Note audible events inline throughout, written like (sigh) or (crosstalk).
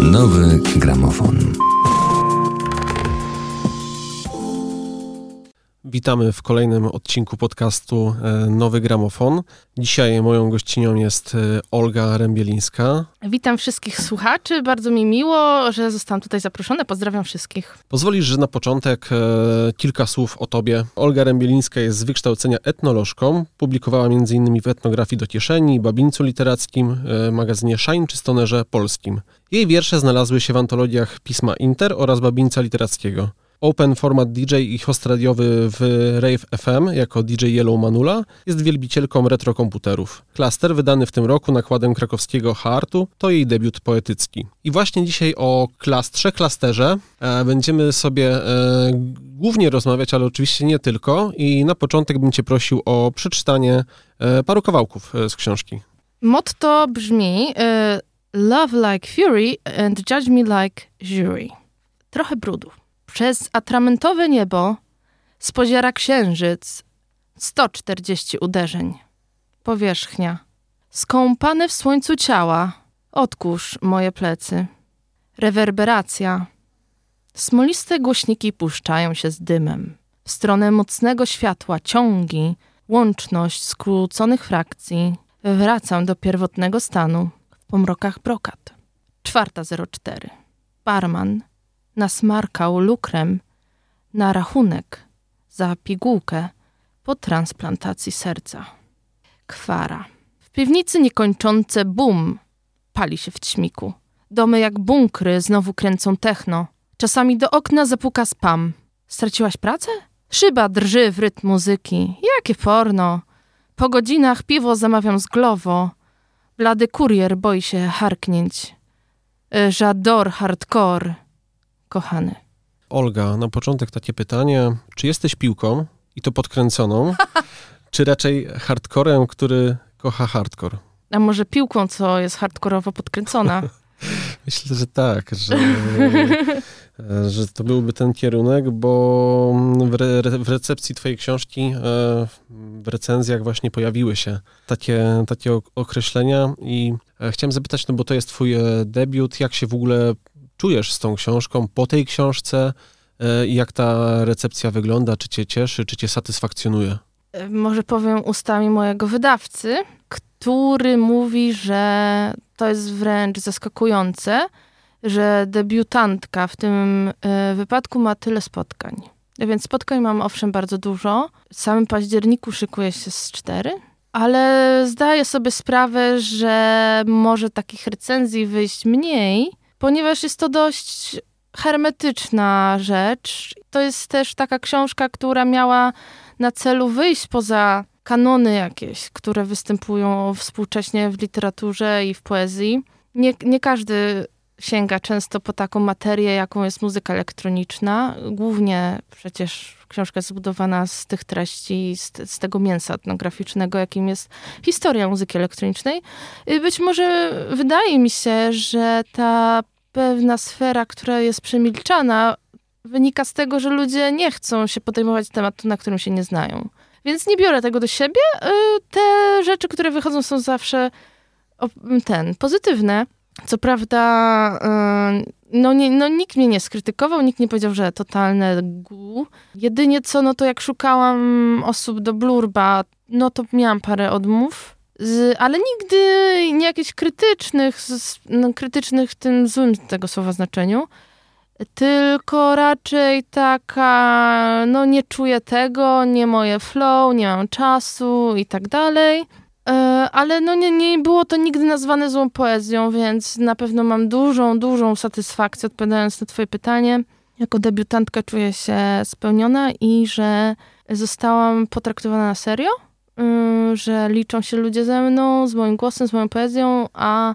Nowy gramofon. Witamy w kolejnym odcinku podcastu e, Nowy Gramofon. Dzisiaj moją gościnią jest e, Olga Rębielińska. Witam wszystkich słuchaczy. Bardzo mi miło, że zostałam tutaj zaproszona. Pozdrawiam wszystkich. Pozwolisz, że na początek e, kilka słów o tobie. Olga Rębielińska jest z wykształcenia etnolożką. Publikowała m.in. w etnografii do kieszeni, babińcu literackim, magazynie Shine czy Stonerze polskim. Jej wiersze znalazły się w antologiach Pisma Inter oraz Babińca literackiego open format DJ i host radiowy w Rave FM jako DJ Yellow Manula. Jest wielbicielką retrokomputerów. Klaster wydany w tym roku nakładem krakowskiego Hartu to jej debiut poetycki. I właśnie dzisiaj o klastrze, klasterze e, będziemy sobie e, głównie rozmawiać, ale oczywiście nie tylko. I na początek bym cię prosił o przeczytanie e, paru kawałków e, z książki. Motto brzmi e, Love like fury and judge me like jury. Trochę brudu. Przez atramentowe niebo spoziera księżyc 140 uderzeń. Powierzchnia. Skąpane w słońcu ciała, odkurz moje plecy. Rewerberacja. Smoliste głośniki puszczają się z dymem. W stronę mocnego światła ciągi, łączność skróconych frakcji. Wracam do pierwotnego stanu w pomrokach brokat. Czwarta 04. Barman nasmarkał lukrem na rachunek za pigułkę po transplantacji serca. Kwara. W piwnicy niekończące bum pali się w ćmiku. Domy jak bunkry znowu kręcą techno. Czasami do okna zapuka spam. Straciłaś pracę? Szyba drży w rytm muzyki. Jakie porno. Po godzinach piwo zamawiam z Glowo. Blady kurier boi się harknięć. Żador hardcore kochany? Olga, na początek takie pytanie. Czy jesteś piłką i to podkręconą, (laughs) czy raczej hardcorem, który kocha hardcore? A może piłką, co jest hardkorowo podkręcona? (laughs) Myślę, że tak, że, (laughs) że to byłby ten kierunek, bo w, re, w, recepcji twojej książki, e, w recenzjach właśnie pojawiły się takie, takie określenia i e, chciałem zapytać, no bo to jest twój e, debiut, jak się w ogóle czujesz z tą książką po tej książce e, i jak ta recepcja wygląda? Czy cię cieszy, czy cię satysfakcjonuje? E, może powiem ustami mojego wydawcy, który mówi, że to jest wręcz zaskakujące, że debiutantka w tym e, wypadku ma tyle spotkań. Więc spotkań mam owszem bardzo dużo. W samym październiku szykuje się z cztery, ale zdaję sobie sprawę, że może takich recenzji wyjść mniej, ponieważ jest to dość hermetyczna rzecz. To jest też taka książka, która miała na celu wyjść poza kanony jakieś, które występują współcześnie w literaturze i w poezji. Nie, nie każdy sięga często po taką materię, jaką jest muzyka elektroniczna. Głównie przecież książka jest zbudowana z tych treści, z, z, tego mięsa etnograficznego, jakim jest historia muzyki elektronicznej. Być może wydaje mi się, że ta pewna sfera, która jest przemilczana, wynika z tego, że ludzie nie chcą się podejmować tematu, na którym się nie znają. Więc nie biorę tego do siebie. Y, te rzeczy, które wychodzą, są zawsze ten, pozytywne. Co prawda, y, no, nie, no nikt mnie nie skrytykował, nikt nie powiedział, że totalne gu. Jedynie co, no to jak szukałam osób do blurba, no to miałam parę odmów z, ale nigdy nie jakichś krytycznych, no, krytycznych w tym złym tego słowa znaczeniu, tylko raczej taka, no nie czuję tego, nie moje flow, nie mam czasu i tak dalej. E, ale no nie, nie było to nigdy nazwane złą poezją, więc na pewno mam dużą, dużą satysfakcję odpowiadając na twoje pytanie. Jako debiutantka czuję się spełniona i że zostałam potraktowana na serio Y, że liczą się ludzie ze mną, z moim głosem, z moją poezją, a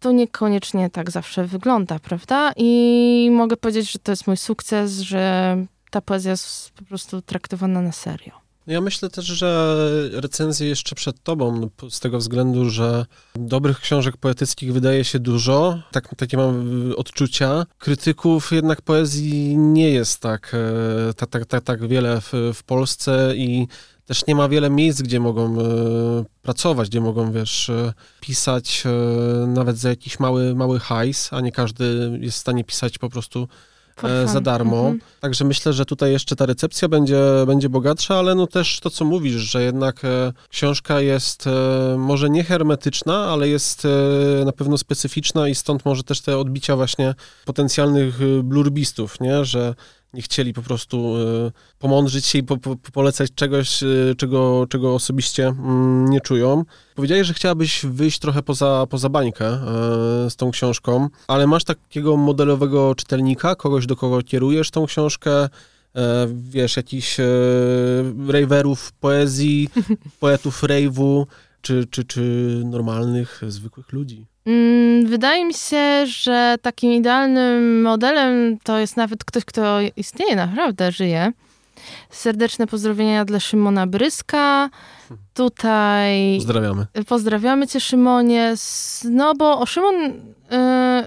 to niekoniecznie tak zawsze wygląda, prawda? I mogę powiedzieć, że to jest mój sukces, że ta poezja jest po prostu traktowana na serio. Ja myślę też, że recenzje jeszcze przed tobą, no, z tego względu, że dobrych książek poetyckich wydaje się dużo, tak, takie mam odczucia. Krytyków jednak poezji nie jest tak, tak, tak, tak, tak wiele w, w Polsce i też nie ma wiele miejsc, gdzie mogą e, pracować, gdzie mogą, wiesz, e, pisać nawet za jakiś mały, mały hajs, a nie każdy jest w stanie pisać po prostu za darmo. Mhm. Także myślę, że tutaj jeszcze ta recepcja będzie, będzie bogatsza, ale no też to, co mówisz, że jednak e, książka jest e, może nie hermetyczna, ale jest e, na pewno specyficzna i stąd może też te odbicia właśnie potencjalnych e, blurbistów, nie? Że nie chcieli po prostu e, pomądrzyć się i po, po, polecać czegoś, e, czego, czego osobiście mm, nie czują. Powiedziałeś, że chciałabyś wyjść trochę poza, poza bańkę e, z tą książką, ale masz takiego modelowego czytelnika, kogoś, do kogo kierujesz tą książkę, wiesz, jakichś raverów poezji, (laughs) poetów rave'u, czy, czy, czy normalnych, zwykłych ludzi. Mm, Wydaje mi się, że takim idealnym modelem to jest nawet ktoś, kto istnieje, naprawdę żyje. Serdeczne pozdrowienia dla Szymona Bryska. Tutaj Pozdrawiamy. pozdrawiamy cię, Szymonie. No bo Szymon y,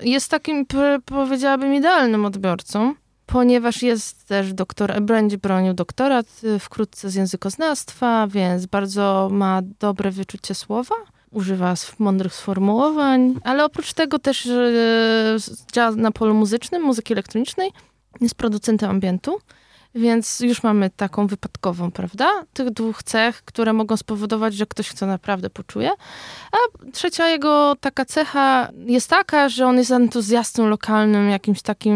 jest takim, powiedziałabym, idealnym odbiorcą, ponieważ jest też doktor, będzie bronił doktorat y, wkrótce z językoznawstwa, więc bardzo ma dobre wyczucie słowa. Używa mądrych sformułowań, ale oprócz tego też y, działa na polu muzycznym, muzyki elektronicznej. Jest producentem ambientu. Więc już mamy taką wypadkową, prawda? Tych dwóch cech, które mogą spowodować, że ktoś to naprawdę poczuje. A trzecia jego taka cecha jest taka, że on jest entuzjastą lokalnym, jakimś takim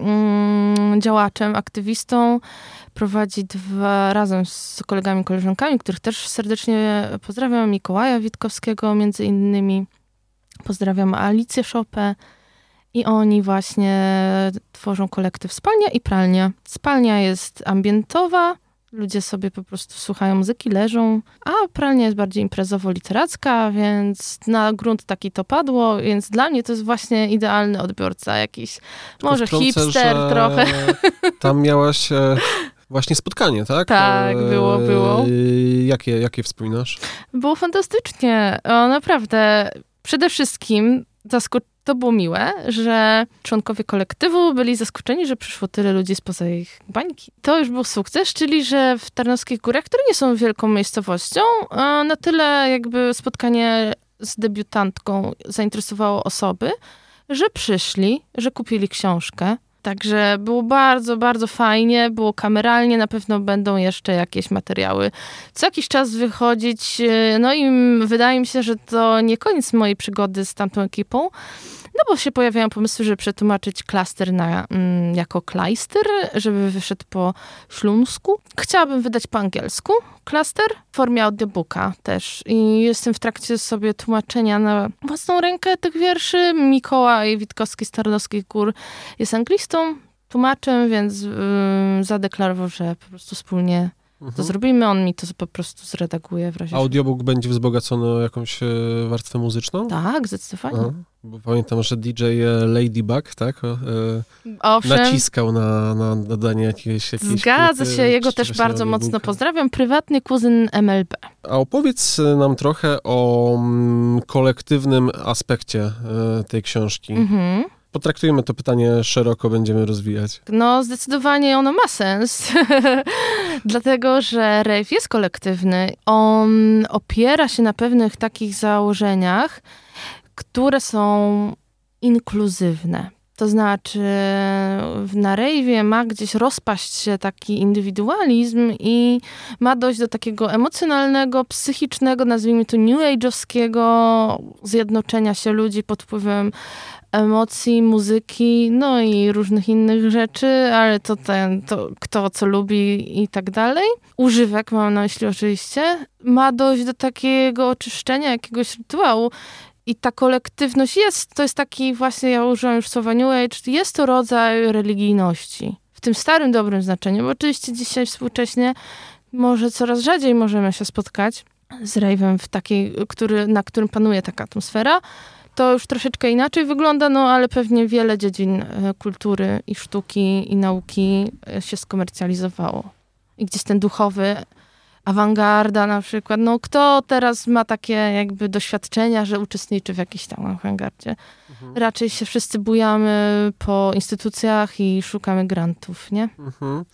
mm, działaczem, aktywistą. Prowadzi dwa razem z kolegami, koleżankami, których też serdecznie pozdrawiam. Mikołaja Witkowskiego między innymi. Pozdrawiam Alicję Szopę. I oni właśnie tworzą kolektyw Spalnia i Pralnia. Spalnia jest ambientowa, ludzie sobie po prostu słuchają muzyki, leżą, a pralnia jest bardziej imprezowo-literacka, więc na grunt taki to padło, więc dla mnie to jest właśnie idealny odbiorca jakiś, może Wtrącę, hipster trochę. Tam miałaś e, (laughs) właśnie spotkanie, tak? Tak, było, było. Jakie, jakie wspominasz? Było fantastycznie, o, naprawdę. Przede wszystkim zasko- to było miłe, że członkowie kolektywu byli zaskoczeni, że przyszło tyle ludzi spoza ich bańki. To już był sukces, czyli że w Tarnowskich Górach, które nie są wielką miejscowością, a na tyle jakby spotkanie z debiutantką zainteresowało osoby, że przyszli, że kupili książkę. Także było bardzo, bardzo fajnie, było kameralnie, na pewno będą jeszcze jakieś materiały co jakiś czas wychodzić. e, No i wydaje mi się, że to nie koniec mojej przygody z tamtą ekipą. No bo się pojawiają pomysły, żeby przetłumaczyć klaster na, mm, jako klajster, żeby wyszedł po śląsku. Chciałabym wydać po angielsku klaster w formie audiobooka też. I jestem w trakcie sobie tłumaczenia na własną rękę tych wierszy. Mikołaj Witkowski z Tarnowskich Gór jest anglistą, tłumaczem, więc ym, zadeklarował, że po prostu wspólnie to Mhm. zrobimy, on mi to po prostu zredaguje w razie. Audiobook będzie wzbogacony o jakąś e, warstwę muzyczną? Tak, zdecydowanie. Aha, bo pamiętam, że DJ Ladybug, tak, e, Owszem, naciskał na, na dodanie jakiejś, jakiejś zgadza się, jego też bardzo mocno pozdrawiam. Prywatny kuzyn MLB. A opowiedz nam trochę o mm, kolektywnym aspekcie e, tej książki. Mhm. Potraktujmy to pytanie szeroko, będziemy rozwijać. No, zdecydowanie ono ma sens, (laughs) dlatego że rave jest kolektywny. On opiera się na pewnych takich założeniach, które są inkluzywne. To znaczy, na rejwie ma gdzieś rozpaść się taki indywidualizm i ma dojść do takiego emocjonalnego, psychicznego, nazwijmy to new age'owskiego zjednoczenia się ludzi pod wpływem emocji, muzyki, no i różnych innych rzeczy, ale to ten, to kto co lubi i tak dalej. Używek, mam na myśli oczywiście, ma dojść do takiego oczyszczenia, jakiegoś rytuału. I ta kolektywność jest, to jest taki właśnie, ja użyłam już słowa New Age, jest to rodzaj religijności. W tym starym, dobrym znaczeniu, bo oczywiście dzisiaj współcześnie może coraz rzadziej możemy się spotkać z rave'em w takiej, który, na którym panuje taka atmosfera, to już troszeczkę inaczej wygląda, no ale pewnie wiele dziedzin e, kultury i sztuki i nauki e, się skomercjalizowało. I gdzieś ten duchowy, awangarda na przykład, no kto teraz ma takie jakby doświadczenia, że uczestniczy w jakiejś tam awangardzie? Raczej się wszyscy bujamy po instytucjach i szukamy grantów, nie? Mhm.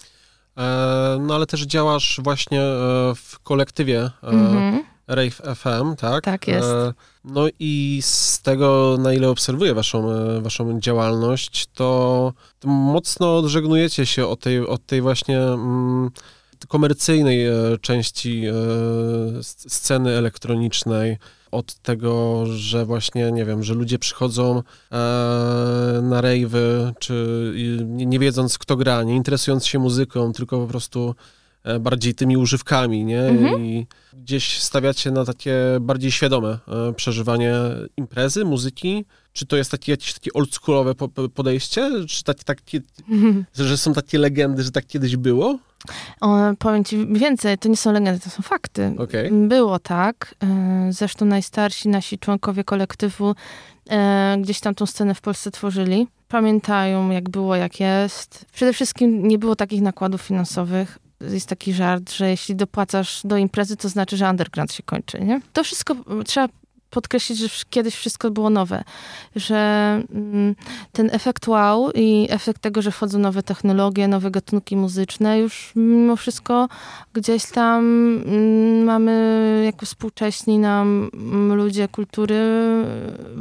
E, no ale też działasz właśnie e, w kolektywie mhm. Rave FM, tak? Tak jest. No i z tego, na ile obserwuję waszą, waszą działalność, to mocno odżegnujecie się od tej, od tej właśnie mm, komercyjnej części sceny elektronicznej od tego, że właśnie, nie wiem, że ludzie przychodzą e, na rejwy, czy nie, wiedząc kto gra, nie interesując się muzyką, tylko po prostu e, bardziej tymi używkami, nie? Mhm. I gdzieś stawiacie na takie bardziej świadome e, przeżywanie imprezy, muzyki, czy to jest takie, jakieś takie oldschoolowe podejście? Czy takie, takie, mhm. (laughs) że są takie legendy, że tak kiedyś było? O, powiem ci więcej, to nie są legendy, to są fakty. Okay. Było tak. E, zresztą najstarsi nasi członkowie kolektywu e, gdzieś tam tą scenę w Polsce tworzyli. Pamiętają, jak było, jak jest. Przede wszystkim nie było takich nakładów finansowych. Jest taki żart, że jeśli dopłacasz do imprezy, to znaczy, że underground się kończy, nie? To wszystko trzeba podkreślić, że kiedyś wszystko było nowe, że mm, ten efekt wow i efekt tego, że wchodzą nowe technologie, nowe gatunki muzyczne, już mimo wszystko gdzieś tam mm, mamy, jako współcześni nam mm, ludzie kultury,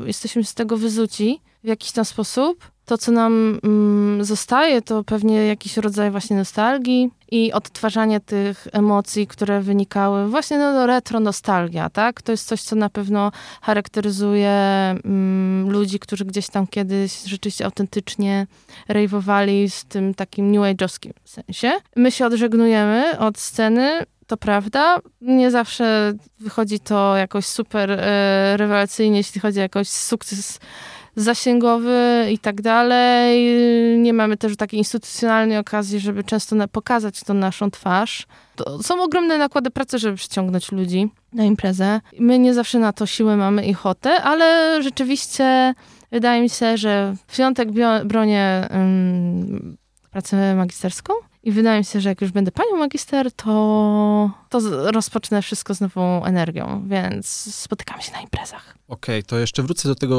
jesteśmy z tego wyzuci w jakiś tam sposób to, co nam mm, zostaje, to pewnie jakiś rodzaj właśnie nostalgii i odtwarzanie tych emocji, które wynikały właśnie no, retro nostalgia, tak? To jest coś, co na pewno charakteryzuje mm, ludzi, którzy gdzieś tam kiedyś rzeczywiście autentycznie rejwowali z tym takim new age'owskim sensie. My się odżegnujemy od sceny, to prawda. Nie zawsze wychodzi to jakoś super e, rewelacyjnie, jeśli chodzi o jakiś sukces zasięgowy i tak dalej. Nie mamy też takiej instytucjonalnej okazji, żeby często pokazać tą naszą twarz. To są ogromne nakłady pracy, żeby przyciągnąć ludzi na imprezę. My nie zawsze na to siłę mamy i ochotę, ale rzeczywiście wydaje mi się, że w piątek bronię um, pracę magisterską i wydaje mi się, że jak już będę panią magister, to, to rozpocznę wszystko z nową energią, więc spotykamy się na imprezach. Okej, okay, to jeszcze wrócę do tego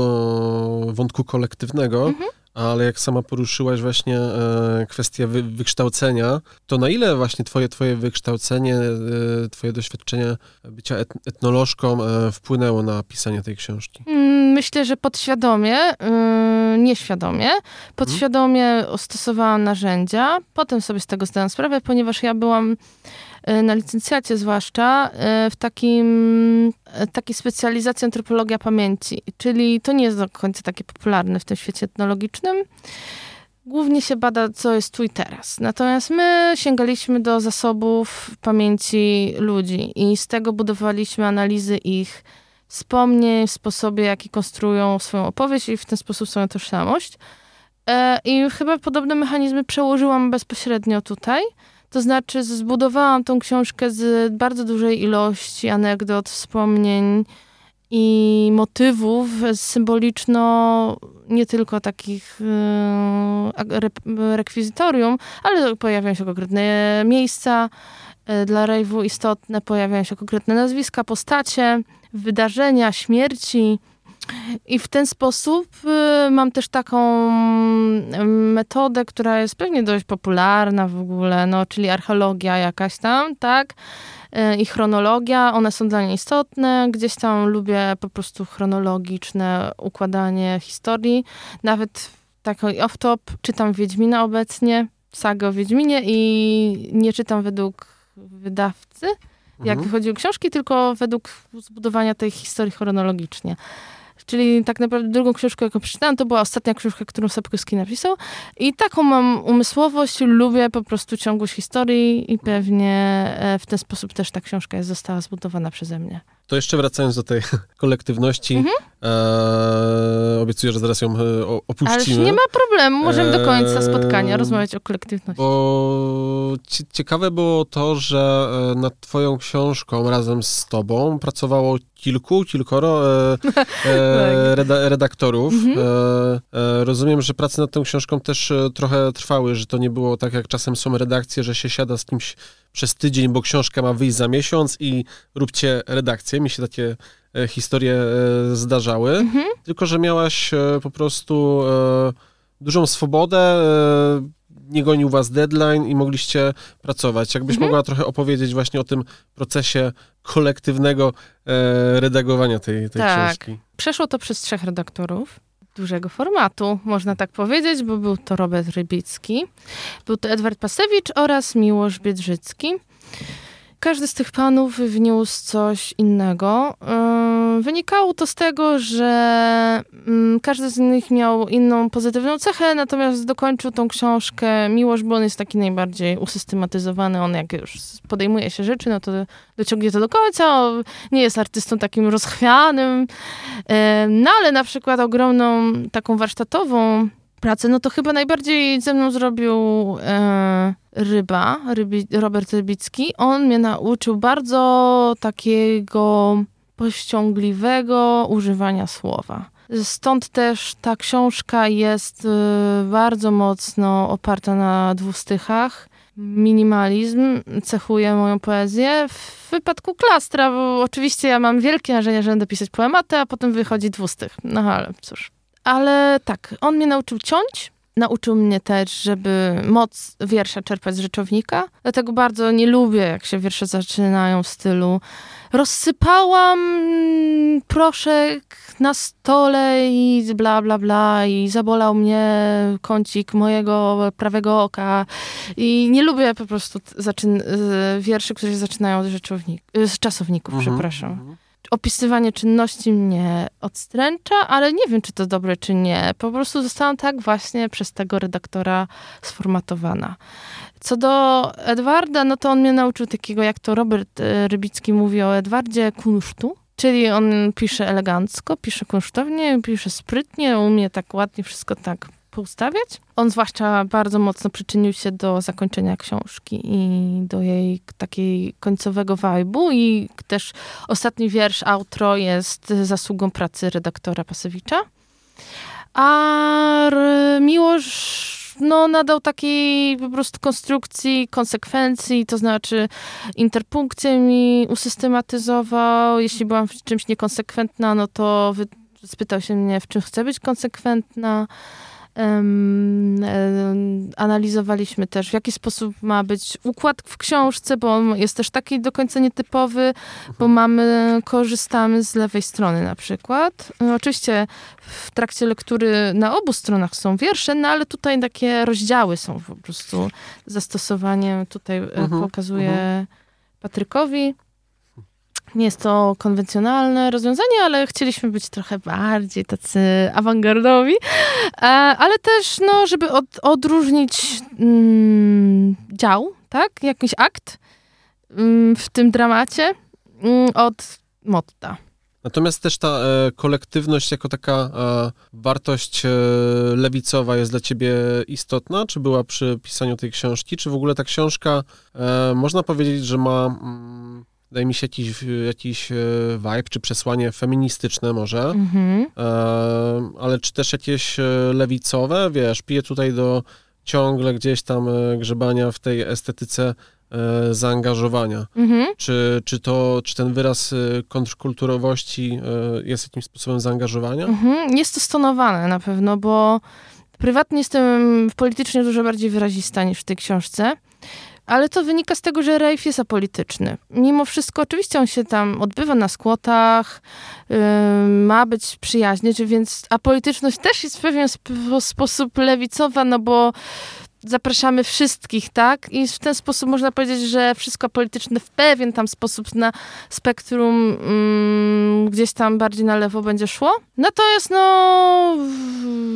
wątku kolektywnego. Mhm. Ale jak sama poruszyłaś właśnie e, kwestię wy, wykształcenia, to na ile właśnie twoje, twoje wykształcenie, e, twoje doświadczenie bycia et, etnolożką e, wpłynęło na pisanie tej książki? Mm, myślę, że podświadomie, yy, nieświadomie. Podświadomie stosowałam narzędzia, potem sobie z tego zdałam sprawę, ponieważ ja byłam E, na licencjacie zwłaszcza, e, w takim, e, takiej specjalizacji antropologia pamięci, czyli to nie jest do końca takie popularne w tym świecie etnologicznym. Głównie się bada, co jest tu i teraz. Natomiast my sięgaliśmy do zasobów pamięci ludzi i z tego budowaliśmy analizy ich wspomnień, w sposobie, jaki konstruują swoją opowieść i w ten sposób swoją tożsamość. I chyba podobne mechanizmy przełożyłam bezpośrednio tutaj. To znaczy, zbudowałam tą książkę z bardzo dużej ilości anegdot, wspomnień i motywów symboliczno nie tylko takich yy, rekwizytorium, ale pojawiają się konkretne miejsca yy, dla rejwu istotne, pojawiają się konkretne nazwiska, postacie, wydarzenia, śmierci. I w ten sposób y, mam też taką mm, metodę, która jest pewnie dość popularna w ogóle, no, czyli archeologia jakaś tam, tak? Y, I chronologia, one są dla mnie istotne. Gdzieś tam lubię po prostu chronologiczne układanie historii. Nawet taki off-top czytam Wiedźmina obecnie, sagę o Wiedźminie i nie czytam według wydawcy, jak mhm. wychodziły książki, tylko według zbudowania tej historii chronologicznie. Czyli tak naprawdę drugą książkę, jaką przeczytałam, to była ostatnia książka, którą Sapkowski napisał. I taką mam umysłowość, lubię po prostu ciągłość historii i pewnie e, w ten sposób też ta książka jest, została zbudowana przeze mnie. To jeszcze wracając do tej (laughs) kolektywności, mhm. e, obiecuję, że zaraz ją e, opuścimy. Ale nie ma problemu, możemy do końca e, spotkania rozmawiać o kolektywności. Bo ciekawe było to, że e, nad twoją książką razem z tobą pracowało kilku, kilkoro e, (laughs) e, reda, redaktorów. Mhm. E, rozumiem, że prace nad tą książką też trochę trwały, że to nie było tak, jak czasem są redakcje, że się siada z kimś przez tydzień, bo książka ma wyjść za miesiąc i róbcie redakcję. Mi się takie historie zdarzały. Mhm. Tylko, że miałaś po prostu dużą swobodę, e, nie gonił was deadline i mogliście pracować. Jakbyś mhm. mogła trochę opowiedzieć właśnie o tym procesie kolektywnego e, redagowania tej, tej tak. książki. Przeszło to przez trzech redaktorów dużego formatu, można tak powiedzieć, bo był to Robert Rybicki, był to Edward Pasewicz oraz Miłosz Biedrzycki. Każdy z tych panów wniósł coś innego. Wynikało to z tego, że mm, każdy z nich miał inną pozytywną cechę, natomiast dokończył tą książkę Miłosz, bo on jest taki najbardziej usystematyzowany. On jak już podejmuje się rzeczy, no to dociągnie to do końca. Nie jest artystą takim rozchwianym. No ale na przykład ogromną taką warsztatową pracę, no to chyba najbardziej ze mną zrobił e, Ryba, Rybi, Robert Rybicki. On mnie nauczył bardzo takiego pościągliwego używania słowa. Stąd też ta książka jest e, bardzo mocno oparta na dwustychach. Minimalizm cechuje moją poezję. W wypadku klastra, bo oczywiście ja mam wielkie marzenia, że będę pisać poematy, a potem wychodzi dwustych. No ale cóż. Ale tak, on mnie nauczył ciąć, Nauczył mnie też, żeby moc wiersza czerpać z rzeczownika. Dlatego bardzo nie lubię, jak się wiersze zaczynają w stylu rozsypałam proszek na stole i bla, bla, bla i zabolał mnie kącik mojego prawego oka. I nie lubię po prostu zaczyn- wierszy, które się zaczynają z rzeczownik- z czasowników, mhm. przepraszam. Opisywanie czynności mnie odstręcza, ale nie wiem, czy to dobre, czy nie. Po prostu zostałam tak właśnie przez tego redaktora sformatowana. Co do Edwarda, no to on mnie nauczył takiego, jak to Robert e, Rybicki mówi o Edwardzie, kunsztu. Czyli on pisze elegancko, pisze kunsztownie, pisze sprytnie, umie tak ładnie wszystko tak poustawiać. On zwłaszcza bardzo mocno przyczynił się do zakończenia książki i do jej takiej końcowego wajbu i też ostatni wiersz outro jest zasługą pracy redaktora Pasewicza. A Miłosz no, nadał takiej po prostu konstrukcji, konsekwencji, to znaczy interpunkcję mi usystematyzował. Jeśli byłam w czymś niekonsekwentna, no to spytał się mnie, w czym chcę być konsekwentna analizowaliśmy też, w jaki sposób ma być układ w książce, bo on jest też taki do końca nietypowy, bo mhm. mamy, korzystamy z lewej strony na przykład. E, oczywiście w trakcie lektury na obu stronach są wiersze, no ale tutaj takie rozdziały są po prostu zastosowaniem, tutaj e, mhm, pokazuję mhm. Patrykowi. Nie jest to konwencjonalne rozwiązanie, ale chcieliśmy być trochę bardziej tacy awangardowi, e, ale też, no, żeby od, odróżnić mm, dział, tak, jakiś akt mm, w tym dramacie mm, od motta. Natomiast też ta e, kolektywność jako taka e, wartość e, lewicowa jest dla ciebie istotna? Czy była przy pisaniu tej książki? Czy w ogóle ta książka, e, można powiedzieć, że ma mm, wydaje mi się, jakiś, jakiś e, vibe, czy przesłanie feministyczne może, mhm. e, ale czy też jakieś e, lewicowe, wiesz, piję tutaj do ciągle gdzieś tam grzebania w tej estetyce e, zaangażowania. Mhm. Czy, czy, to, czy ten wyraz kontrkulturowości jest jakimś sposobem zaangażowania? Mhm. Jest to stonowane na pewno, bo prywatnie jestem politycznie dużo bardziej wyrazista niż w tej książce. Ale to wynika z tego, że rejf jest apolityczny. Mimo wszystko, oczywiście on się tam odbywa na skłotach, yy, ma być przyjaźnie, więc apolityczność też jest w pewien sp sposób lewicowa, no bo zapraszamy wszystkich, tak? I w ten sposób można powiedzieć, że wszystko polityczne w pewien tam sposób na spektrum mm, gdzieś tam bardziej na lewo będzie szło. Natomiast no,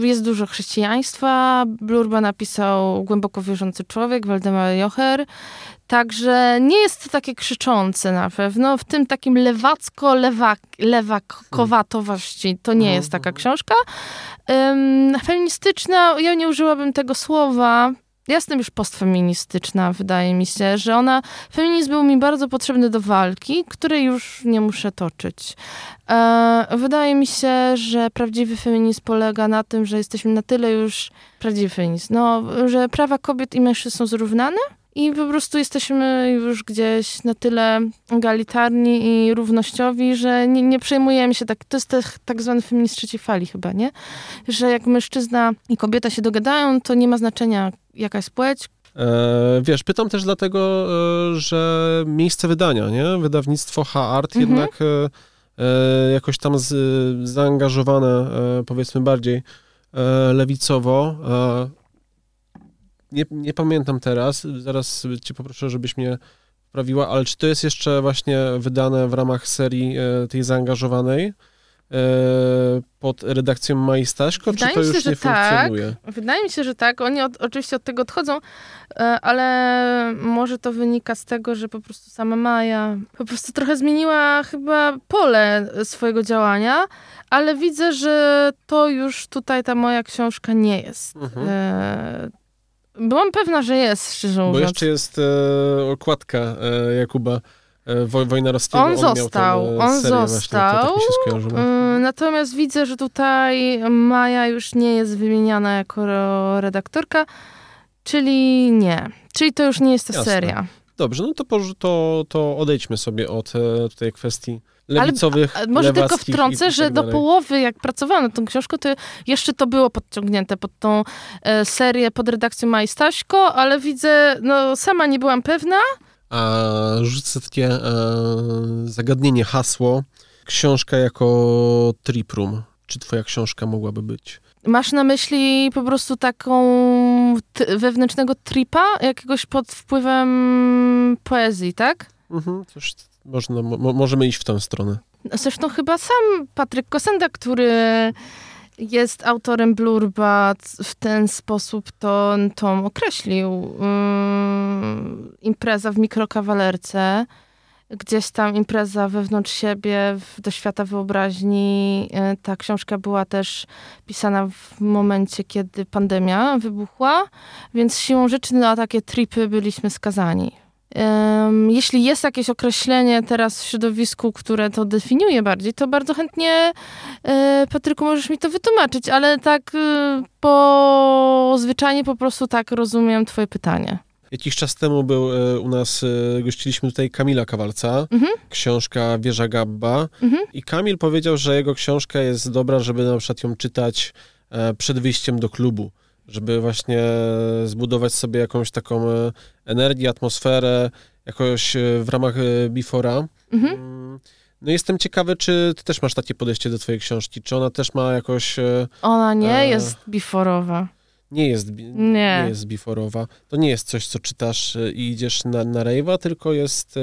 jest dużo chrześcijaństwa. Blurba napisał głęboko wierzący człowiek, Waldemar Jocher. Także nie jest to takie krzyczące na pewno. W tym takim lewacko-lewakowatowości to nie jest taka książka. Um, feministyczna, ja nie użyłabym tego słowa. Ja jestem już postfeministyczna, wydaje mi się, że ona, feminizm był mi bardzo potrzebny do walki, której już nie muszę toczyć. E, wydaje mi się, że prawdziwy feminizm polega na tym, że jesteśmy na tyle już, prawdziwy feminizm, no, że prawa kobiet i mężczyzn są zrównane i po prostu jesteśmy już gdzieś na tyle egalitarni i równościowi, że nie, nie przejmujemy się tak, to jest tak, tak zwany feminizm trzeciej fali chyba, nie? Że jak mężczyzna i kobieta się dogadają, to nie ma znaczenia jaka jest płeć, E, wiesz, pytam też dlatego, e, że miejsce wydania, nie? Wydawnictwo H-Art mhm. jednak e, jakoś tam z, zaangażowane, powiedzmy bardziej lewicowo. Nie, nie pamiętam teraz, zaraz cię poproszę, żebyś mnie poprawiła, ale czy to jest jeszcze właśnie wydane w ramach serii tej zaangażowanej? E, pod redakcją Mai Staśko, czy to już się, nie tak. funkcjonuje? Wydaje mi się, że tak. Oni od, oczywiście od tego odchodzą, e, ale może to wynika z tego, że po prostu sama Maja po prostu trochę zmieniła chyba pole swojego działania, ale widzę, że to już tutaj ta moja książka nie jest. Mhm. E, byłam pewna, że jest, szczerze mówiąc. Bo jeszcze jest e, okładka e, Jakuba E, Wojna Roskiego. On, on został, e, on został. Tak mm, natomiast widzę, że tutaj Maja już nie jest wymieniana jako redaktorka, czyli nie. Czyli to już nie jest ta Jasne. seria. Dobrze, no to, to, to odejdźmy sobie od e, tutaj kwestii lewicowych, Ale może tylko wtrącę, tak że do połowy, jak pracowałam nad tą książką, to jeszcze to było podciągnięte pod tą e, serię pod redakcją Maj Staśko, ale widzę, no sama nie byłam pewna, a rzucę takie e, zagadnienie, hasło. Książka jako triprum. Czy twoja książka mogłaby być? Masz na myśli po prostu taką wewnętrznego tripa, jakiegoś pod wpływem poezji, tak? Mhm, coś można, mo możemy iść w tę stronę. Zresztą chyba sam Patryk Kosenda, który jest autorem Blurba, w ten sposób to Tom określił. Yy, impreza w mikrokawalerce, gdzieś tam impreza wewnątrz siebie, w, do świata wyobraźni. Yy, ta książka była też pisana w momencie, kiedy pandemia wybuchła, więc siłą rzeczy na takie tripy byliśmy skazani. Jeśli jest jakieś określenie teraz w środowisku, które to definiuje bardziej, to bardzo chętnie, e, Patryku, możesz mi to wytłumaczyć, ale tak e, po zwyczajnie po prostu tak rozumiem twoje pytanie. Jakiś czas temu był e, u nas, gościliśmy tutaj Kamila Kawalca, mhm. książka Wieża Gabba mhm. i Kamil powiedział, że jego książka jest dobra, żeby na przykład ją czytać przed wyjściem do klubu żeby właśnie zbudować sobie jakąś taką e, energię, atmosferę, jakoś e, w ramach e, Bifora. Mhm. Mm, no jestem ciekawy, czy ty też masz takie podejście do twojej książki, czy ona też ma jakoś... Ona nie e... jest biforowa. Nie jest, nie. nie jest biforowa. To nie jest coś, co czytasz i idziesz na, na rejwa, tylko jest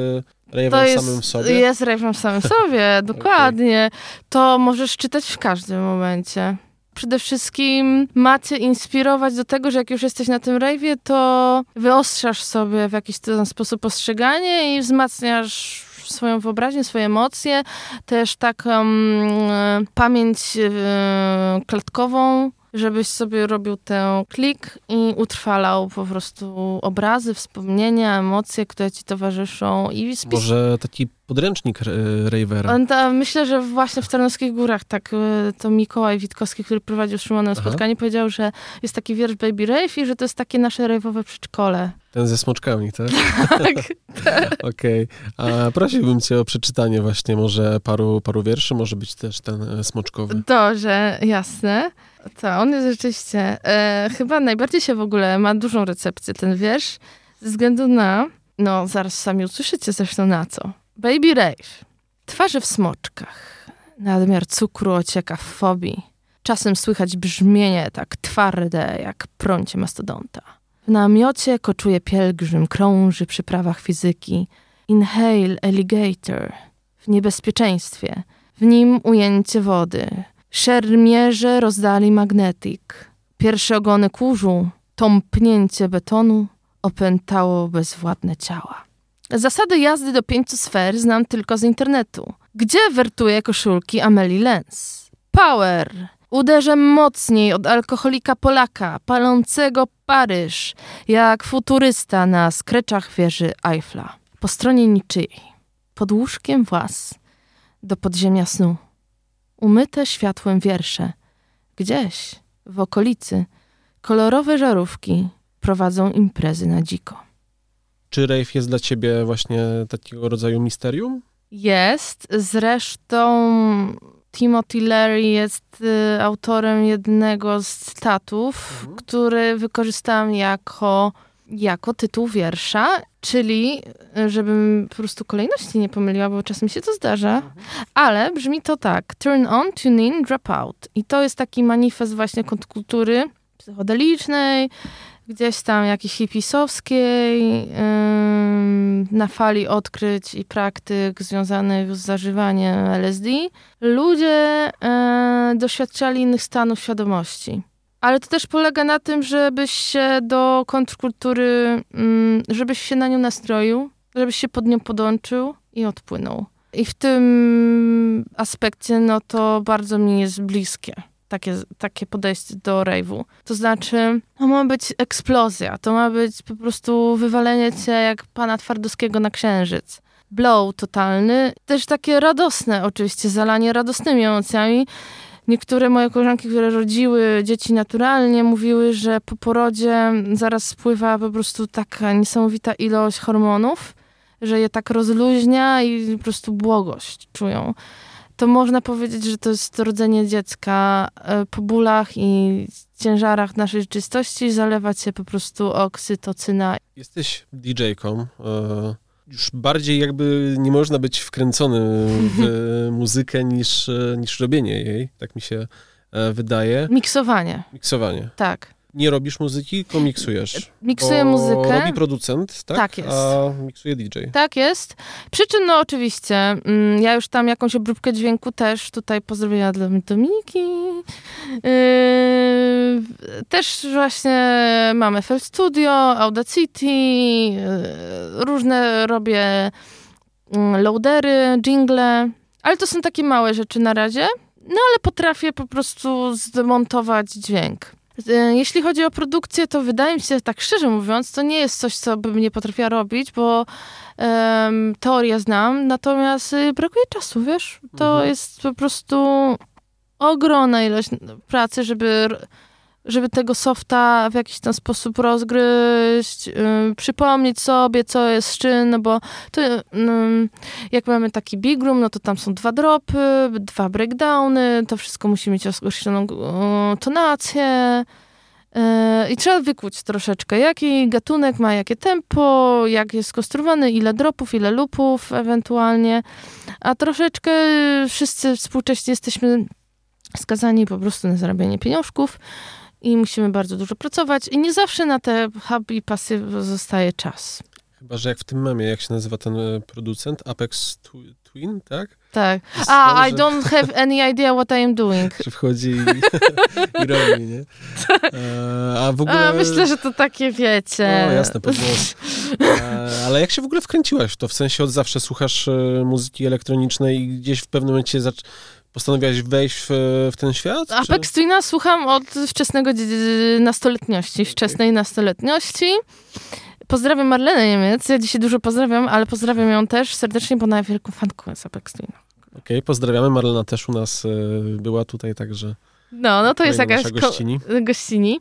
rejwem samym w sobie? Jest rejwem samym sobie, (laughs) dokładnie. Okay. To możesz czytać w każdym momencie przede wszystkim macie inspirować do tego, że jak już jesteś na tym rejwie, to wyostrzasz sobie w jakiś ten sposób postrzeganie i wzmacniasz swoją wyobraźnię, swoje emocje, też taką um, pamięć um, klatkową, żebyś sobie robił ten klik i utrwalał po prostu obrazy, wspomnienia, emocje, które ci towarzyszą. I spis... Może taki podręcznik Ravera. myślę, że właśnie w Tarnowskich Górach tak e, to Mikołaj Witkowski, który prowadził z Szymonem spotkanie, powiedział, że jest taki wiersz Baby Rave i że to jest takie nasze rave'owe przedszkole. Ten ze smoczkami, tak? (laughs) tak. tak. Okej. Okay. A prosiłbym cię o przeczytanie właśnie może paru, paru wierszy, może być też ten e, smoczkowy. Dobrze, jasne. To on jest rzeczywiście, e, chyba najbardziej się w ogóle ma dużą recepcję ten wiersz, ze względu na, no zaraz sami usłyszycie zresztą na co. Baby Rave. Twarzy w smoczkach. Nadmiar cukru ocieka w fobii. Czasem słychać brzmienie tak twarde jak prącie mastodonta. W namiocie koczuje pielgrzym, krąży przy prawach fizyki. Inhale alligator. W niebezpieczeństwie. W nim ujęcie wody. Szermierze rozdali magnetyk. Pierwsze ogony kurzu, tąpnięcie betonu opętało bezwładne ciała. Zasady jazdy do pięciu sfer znam tylko z internetu. Gdzie wertuje koszulki Amelie Lenz? Power! Uderzę mocniej od alkoholika Polaka, palącego Paryż, jak futurysta na skreczach wieży Eiffla. Po stronie niczyjej, pod łóżkiem włas, do podziemia snu umyte światłem wiersze. Gdzieś, w okolicy, kolorowe żarówki prowadzą imprezy na dziko. Czy rave jest dla ciebie właśnie takiego rodzaju misterium? Jest. Zresztą Timothy Leary jest y, autorem jednego z cytatów, mhm. który wykorzystałam jako, jako tytuł wiersza, czyli żebym po prostu kolejności nie pomyliła, bo czasem się to zdarza, mhm. ale brzmi to tak. Turn on, tune in, drop out. I to jest taki manifest właśnie kontrkultury psychodelicznej, gdzieś tam jakiejś hipisowskiej, yy, na fali odkryć i praktyk związanych z zażywaniem LSD, ludzie yy, doświadczali innych stanów świadomości. Ale to też polega na tym, żebyś się do kontrkultury, yy, żebyś się na nią nastroił, żebyś się pod nią podłączył i odpłynął. I w tym aspekcie, no to bardzo mi jest bliskie takie, takie podejście do rave'u. To znaczy, to ma być eksplozja, to ma być po prostu wywalenie cię jak pana Twardowskiego na księżyc. Blow totalny, też takie radosne oczywiście, zalanie radosnymi emocjami. Niektóre moje koleżanki, które rodziły dzieci naturalnie, mówiły, że po porodzie zaraz spływa po prostu taka niesamowita ilość hormonów, że je tak rozluźnia i po prostu błogość czują to można powiedzieć, że to jest rodzenie dziecka e, po bólach i ciężarach naszej rzeczywistości zalewać się po prostu oksytocyna. Jesteś DJ-ką. E, już bardziej jakby nie można być wkręcony w (laughs) muzykę niż, e, niż robienie jej, tak mi się wydaje. Miksowanie. Miksowanie. Tak nie robisz muzyki, tylko miksujesz. Miksuję muzykę. Robi producent, tak? Tak jest. A miksuje DJ. Tak jest. Przy czym, no oczywiście, mm, ja już tam jakąś obróbkę dźwięku też tutaj pozdrowienia dla Dominiki. Yy, też właśnie mamy FL Studio, Audacity, yy, różne robię yy, loadery, jingle, ale to są takie małe rzeczy na razie. No ale potrafię po prostu zdemontować dźwięk. E, jeśli chodzi o produkcję, to wydaje mi się, tak szczerze mówiąc, to nie jest coś, co bym nie potrafiła robić, bo um, teorię znam, natomiast y, brakuje czasu, wiesz? To mhm. jest po prostu ogromna ilość pracy, żeby żeby tego softa w jakiś tam sposób rozgryźć, yy, przypomnieć sobie, co jest z czym, no bo to, yy, jak mamy taki big room, no to tam są dwa dropy, dwa breakdowny, to wszystko musi mieć określoną yy, tonację. Yy, I trzeba wykuć troszeczkę, jaki gatunek ma jakie tempo, jak jest skonstruowany, ile dropów, ile lupów ewentualnie. A troszeczkę wszyscy współcześnie jesteśmy skazani po prostu na zarabianie pieniążków i musimy bardzo dużo pracować i nie zawsze na te hub i pasy zostaje czas. Chyba, że jak w tym memie, jak się nazywa ten e, producent? Apex Twin, tak? Tak. A, I don't have any idea what I am doing. (laughs) Że wchodzi i, i robi, nie? E, a w ogóle... A, myślę, że to takie wiecie. No, jasne, podgłos. (laughs) E, ale jak się w ogóle wkręciłaś w to? W sensie od zawsze słuchasz muzyki elektronicznej i gdzieś w pewnym momencie zac Postanowiłaś wejść w, w ten świat? Apex. Twina słucham od wczesnego nastoletniości, wczesnej okay. nastoletniości. Pozdrawiam Marlenę Niemiec, ja dzisiaj dużo pozdrawiam, ale pozdrawiam ją też serdecznie, bo ona wielką fanką jest Apex Twina. Okej, okay, pozdrawiamy. Marlena też u nas y, była tutaj, także... No, no to jest jakaś gościni. gościni.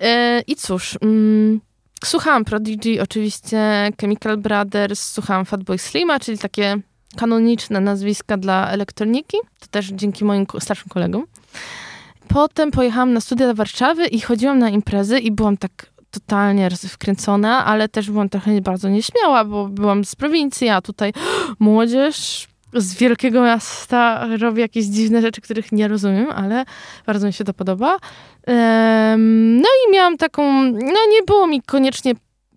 E, I cóż... Mm, słuchałam Prodigy, oczywiście Chemical Brothers, słuchałam Fatboy Slima, czyli takie kanoniczne nazwiska dla elektroniki, to też dzięki moim starszym kolegom. Potem pojechałam na studia do Warszawy i chodziłam na imprezy i byłam tak totalnie wkręcona, ale też byłam trochę bardzo nieśmiała, bo byłam z prowincji, a tutaj (gasps) młodzież z wielkiego miasta robi jakieś dziwne rzeczy, których nie rozumiem, ale bardzo mi się to podoba. No i miałam taką, no nie było mi koniecznie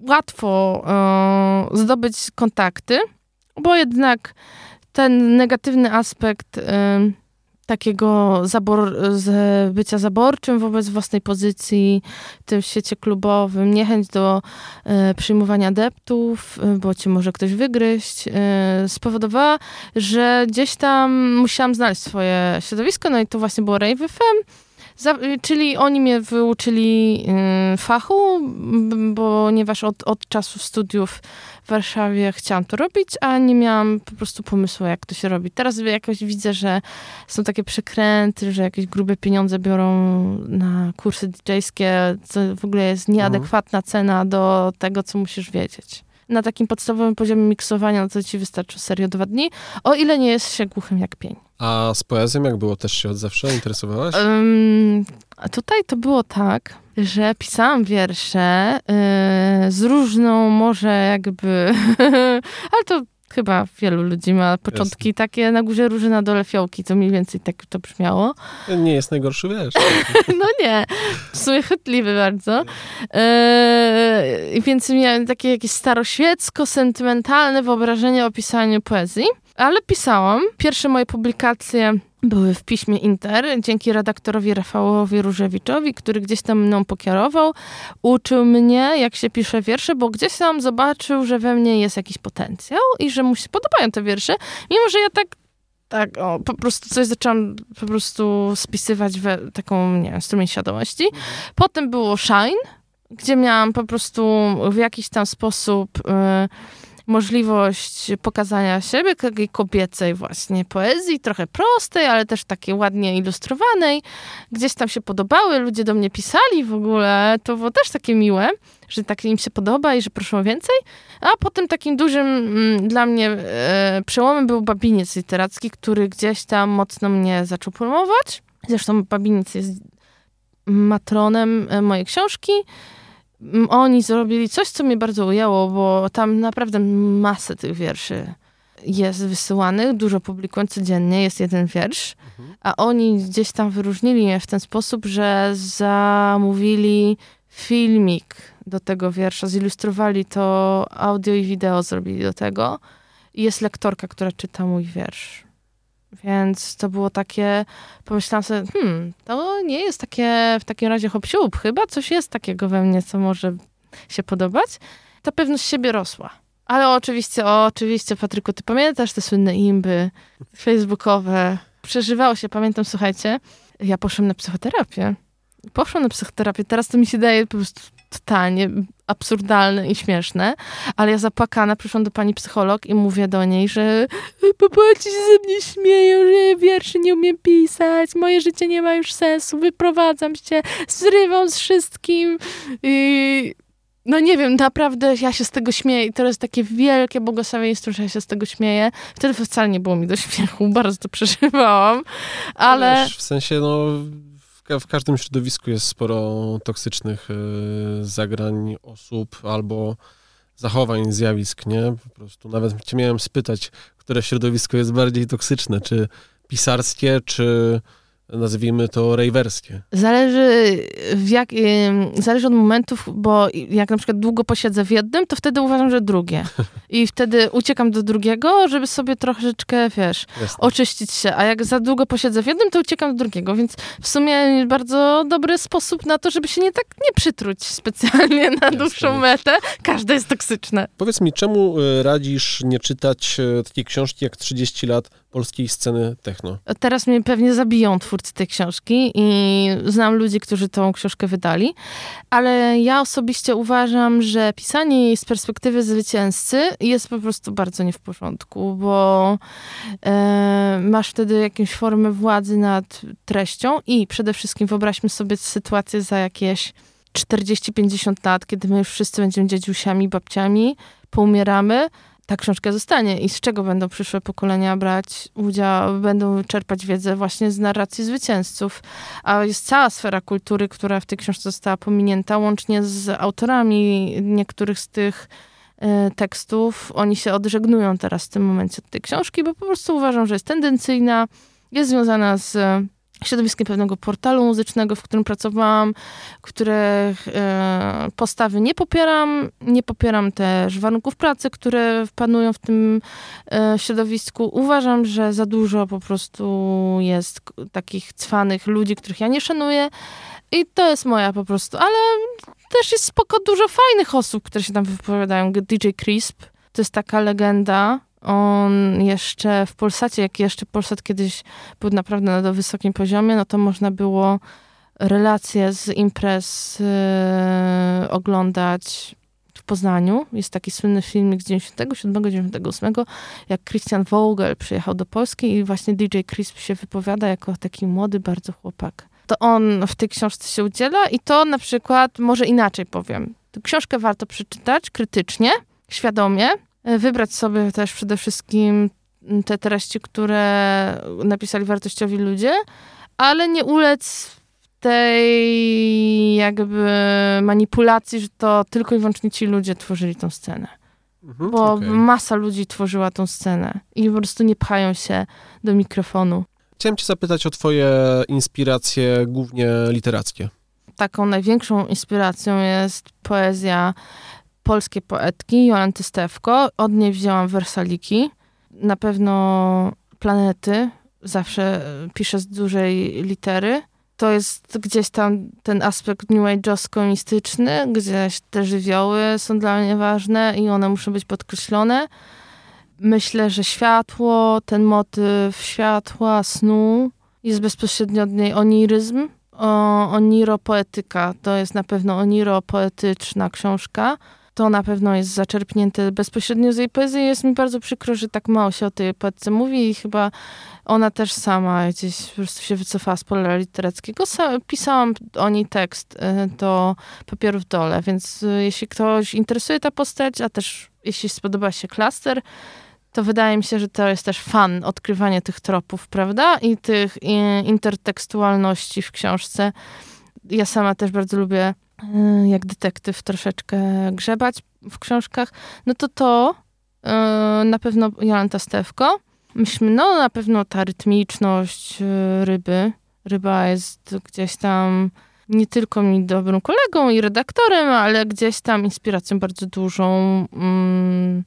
łatwo e, zdobyć kontakty, bo jednak ten negatywny aspekt y, takiego zabor, z bycia zaborczym wobec własnej pozycji w tym świecie klubowym, niechęć do y, przyjmowania adeptów, y, bo cię może ktoś wygryźć, y, spowodowała, że gdzieś tam musiałam znaleźć swoje środowisko, no i to właśnie było Rave FM, za, czyli oni mnie wyuczyli y, fachu, ponieważ od, od czasu studiów Warszawie chciałam to robić, a nie miałam po prostu pomysłu, jak to się robi. Teraz jakoś widzę, że są takie przekręty, że jakieś grube pieniądze biorą na kursy DJ-skie, co w ogóle jest nieadekwatna cena do tego, co musisz wiedzieć. na takim podstawowym poziomie miksowania, no to ci wystarczy serio dwa dni, o ile nie jest się głuchym jak pień. A z poezją jak było? Też się od zawsze interesowałaś? Um, tutaj to było tak, że pisałam wiersze yy, z różną może jakby, (laughs) ale to chyba wielu ludzi ma początki Jasne. takie na górze róży, na dole fiołki, to mniej więcej tak to brzmiało. Nie jest najgorszy wiersz. (laughs) no nie, w sumie chytliwy bardzo. Yy, więc miałem takie jakieś staroświecko-sentymentalne wyobrażenie o pisaniu poezji, ale pisałam. Pierwsze moje publikacje były w piśmie Inter, dzięki redaktorowi Rafałowi Różewiczowi, który gdzieś tam mną pokierował, uczył mnie, jak się pisze wiersze, bo gdzieś tam zobaczył, że we mnie jest jakiś potencjał i że mu się podobają te wiersze, mimo że ja tak tak, o, po prostu coś zaczęłam po prostu spisywać w taką, nie wiem, strumień świadomości. Potem było Shine, gdzie miałam po prostu w jakiś tam sposób... Yy, możliwość pokazania siebie, takiej kobiecej właśnie poezji, trochę prostej, ale też takiej ładnie ilustrowanej. Gdzieś tam się podobały, ludzie do mnie pisali w ogóle, to było też takie miłe, że tak im się podoba i że proszą o więcej. A potem takim dużym mm, dla mnie e, przełomem był Babiniec literacki, który gdzieś tam mocno mnie zaczął promować. Zresztą Babiniec jest matronem e, mojej książki oni zrobili coś, co mnie bardzo ujęło, bo tam naprawdę masę tych wierszy jest wysyłanych, dużo publikują codziennie, jest jeden wiersz, mhm. a oni gdzieś tam wyróżnili mnie w ten sposób, że zamówili filmik do tego wiersza, zilustrowali to, audio i wideo zrobili do tego i jest lektorka, która czyta mój wiersz. Więc to było takie, pomyślałam sobie, hmm, to nie jest takie w takim razie hop chyba coś jest takiego we mnie, co może się podobać. Ta pewność siebie rosła. Ale oczywiście, oczywiście, Patryku, ty pamiętasz te słynne imby facebookowe? Przeżywało się, pamiętam, słuchajcie, ja poszłam na psychoterapię. Poszłam na psychoterapię, teraz to mi się daje po prostu totalnie absurdalne i śmieszne, ale ja zapłakana przyszłam do pani psycholog i mówię do niej, że popatrzcie się ze mnie śmieją, że wierszy nie umiem pisać, moje życie nie ma już sensu, wyprowadzam się, zrywam z wszystkim i no nie wiem, naprawdę ja się z tego śmieję i to jest takie wielkie błogosławieństwo, że ja się z tego śmieję. Wtedy wcale nie było mi do śmiechu, (laughs) bardzo to przeżywałam, ale... Wiesz, w sensie, no w każdym środowisku jest sporo toksycznych e, zagrań osób albo zachowań, zjawisk, nie? Po prostu nawet cię miałem spytać, które środowisko jest bardziej toksyczne, czy pisarskie, czy nazwijmy to rejwerskie. Zależy, w jak, zależy od momentów, bo jak na przykład długo posiedzę w jednym, to wtedy uważam, że drugie. (laughs) I wtedy uciekam do drugiego, żeby sobie troszeczkę, wiesz, Jasne. oczyścić się. A jak za długo posiedzę w jednym, to uciekam do drugiego. Więc w sumie bardzo dobry sposób na to, żeby się nie tak nie przytruć specjalnie na Jasne. dłuższą metę. Każde jest toksyczne. Powiedz mi, czemu y, radzisz nie czytać y, takiej książki jak 30 lat polskiej sceny techno. Teraz mnie pewnie zabiją twórcy tej książki i znam ludzi, którzy tą książkę wydali, ale ja osobiście uważam, że pisanie jej z perspektywy zwycięzcy jest po prostu bardzo nie w porządku, bo e, masz wtedy jakąś formę władzy nad treścią i przede wszystkim wyobraźmy sobie sytuację za jakieś 40-50 lat, kiedy my już wszyscy będziemy dziadziusiami, babciami, poumieramy, ta książka zostanie i z czego będą przyszłe pokolenia brać udział, będą czerpać wiedzę właśnie z narracji zwycięzców. A jest cała sfera kultury, która w tej książce została pominięta, łącznie z autorami niektórych z tych y, tekstów. Oni się odżegnują teraz w tym momencie od tej książki, bo po prostu uważam, że jest tendencyjna, jest związana z środowiskiem pewnego portalu muzycznego, w którym pracowałam, których e, postawy nie popieram. Nie popieram też warunków pracy, które panują w tym e, środowisku. Uważam, że za dużo po prostu jest takich cwanych ludzi, których ja nie szanuję. I to jest moja po prostu, ale też jest spoko dużo fajnych osób, które się tam wypowiadają. DJ Crisp to jest taka legenda, on jeszcze w Polsacie, jak jeszcze Polsat kiedyś był naprawdę na wysokim poziomie, no to można było relacje z imprez yy, oglądać w Poznaniu. Jest taki słynny filmik z 97, 98, jak Christian Vogel przyjechał do Polski i właśnie DJ Crisp się wypowiada jako taki młody bardzo chłopak. To on w tej książce się udziela i to na przykład, może inaczej powiem, książkę warto przeczytać krytycznie, świadomie, wybrać sobie też przede wszystkim te treści, które napisali wartościowi ludzie, ale nie ulec tej jakby manipulacji, że to tylko i wyłącznie ci ludzie tworzyli tą scenę. Mhm, bo okay. masa ludzi tworzyła tą scenę i po prostu nie pchają się do mikrofonu. Chciałem cię zapytać o twoje inspiracje głównie literackie. Taką największą inspiracją jest poezja polskiej poetki Jolanty Stewko. Od niej wzięłam wersaliki. Na pewno planety. Zawsze piszę z dużej litery to jest gdzieś tam ten aspekt New Age'owsko-mistyczny, gdzieś te żywioły są dla mnie ważne i one muszą być podkreślone. Myślę, że światło, ten motyw światła, snu jest bezpośrednio od niej oniryzm, o, oniropoetyka. To jest na pewno oniropoetyczna książka to na pewno jest zaczerpnięte bezpośrednio z jej poezji. Jest mi bardzo przykro, że tak mało się o tej poetce mówi i chyba ona też sama gdzieś po prostu się wycofała z pola literackiego. Pisałam o niej tekst y, do papieru w dole, więc y, jeśli ktoś interesuje ta postać, a też jeśli spodoba się klaster, to wydaje mi się, że to jest też fan odkrywania tych tropów, prawda? I tych intertekstualności w książce. Ja sama też bardzo lubię jak detektyw troszeczkę grzebać w książkach, no to to y, na pewno Jolanta Stewko. Myślmy, no na pewno ta rytmiczność y, ryby. Ryba jest gdzieś tam nie tylko mi dobrym kolegą i redaktorem, ale gdzieś tam inspiracją bardzo dużą. Mm,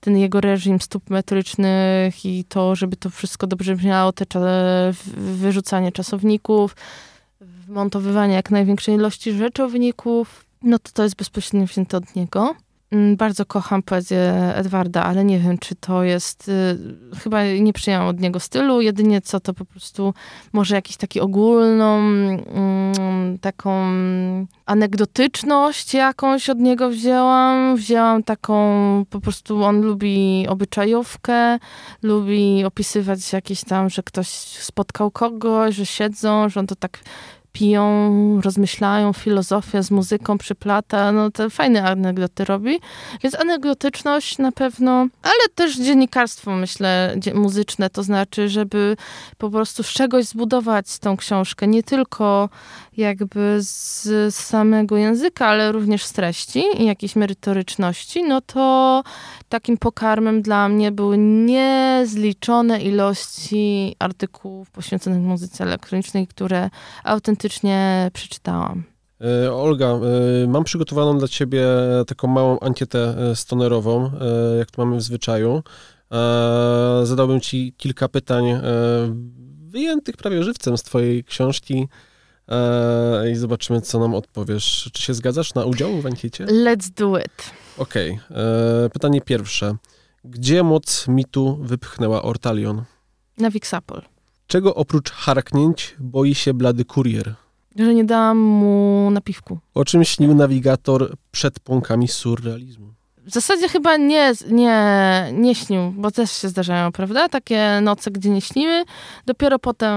ten jego reżim stóp metrycznych i to, żeby to wszystko dobrze brzmiało, te wyrzucanie czasowników, wmontowywanie jak największej ilości rzeczowników, no to to jest bezpośrednio wzięte od niego. Mm, bardzo kocham poezję Edwarda, ale nie wiem, czy to jest. Y, chyba nie przyjęłam od niego stylu. Jedynie co to po prostu może jakiś taki ogólną, mm, taką anegdotyczność jakąś od niego wzięłam. Wzięłam taką, po prostu on lubi obyczajówkę, lubi opisywać jakieś tam, że ktoś spotkał kogoś, że siedzą, że on to tak piją, rozmyślają, filozofię z muzyką przyplata, no to fajne anegdoty robi. Więc anegdotyczność na pewno, ale też dziennikarstwo, myślę, muzyczne, to znaczy, żeby po prostu z czegoś zbudować tą książkę, nie tylko jakby z samego języka, ale również z treści i jakiejś merytoryczności, no to takim pokarmem dla mnie były niezliczone ilości artykułów poświęconych muzyce elektronicznej, które autentycznie przeczytałam. E, Olga, e, mam przygotowaną dla ciebie taką małą ankietę e, stonerową, jak to mamy w zwyczaju. Zadałbym ci kilka pytań wyjętych prawie żywcem z twojej książki i zobaczymy, co nam odpowiesz. Czy się zgadzasz na udział w ankiecie? Let's do it. Okej. Okay. Pytanie pierwsze. Gdzie moc mitu wypchnęła Ortalion? Na Wixapol. Czego oprócz harknięć boi się blady kurier? Że nie dałam mu napiwku. O czym śnił nawigator przed pąkami surrealizmu? W zasadzie chyba nie, nie, nie śnił, bo też się zdarzają, prawda? Takie noce, gdzie nie śniły. Dopiero potem,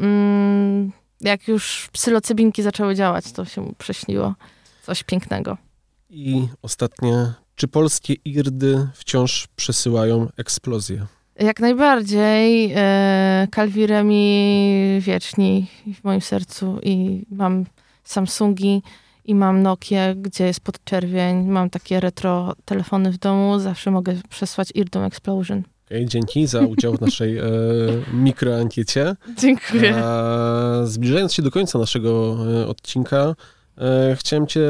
mm, jak już psylocybinki zaczęły działać, to się mu prześniło coś pięknego. I ostatnie, czy polskie irdy wciąż przesyłają eksplozję? Jak najbardziej. E, Calviremi wieczni w moim sercu i mam Samsungi i mam Nokia, gdzie jest podczerwień. Mam takie retro telefony w domu. Zawsze mogę przesłać Irdom Explosion. Okay, dzięki za udział w naszej e, mikroankiecie. Dziękuję. zbliżając się do końca naszego e, odcinka, chciałem Cię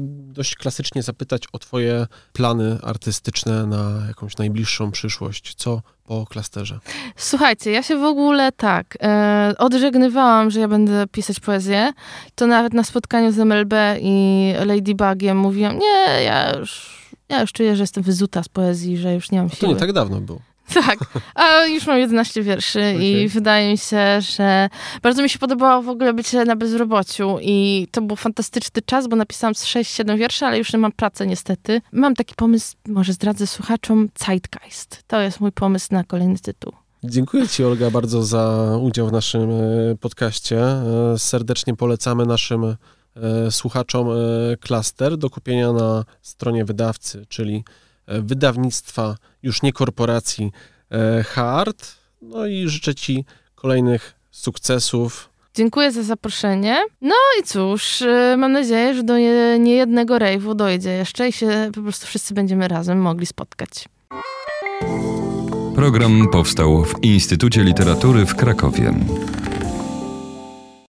dość klasycznie zapytać o Twoje plany artystyczne na jakąś najbliższą przyszłość. Co po klasterze? Słuchajcie, ja się w ogóle tak e, odżegnywałam, że ja będę pisać poezję. To nawet na spotkaniu z MLB i Ladybugiem mówiłam, nie, ja już, ja już czuję, że jestem wyzuta z poezji, że już nie mam siły. To nie tak dawno było. (laughs) Tak, a już mam 11 wierszy okay. i wydaje mi się, że bardzo mi się podobało w ogóle bycie na bezrobociu i to był fantastyczny czas, bo napisałam 6-7 wierszy, ale już nie mam pracy niestety. Mam taki pomysł, może zdradzę słuchaczom, Zeitgeist. To jest mój pomysł na kolejny tytuł. Dziękuję Ci, Olga, bardzo za udział w naszym e, podcaście. E, serdecznie polecamy naszym e, słuchaczom klaster do kupienia na stronie wydawcy, czyli wydawnictwa, już nie korporacji Hard. No i życzę Ci kolejnych sukcesów. Dziękuję za zaproszenie. No i cóż, mam nadzieję, że do niejednego rejwu dojdzie jeszcze i się po prostu wszyscy będziemy razem mogli spotkać. Program powstał w Instytucie Literatury w Krakowie.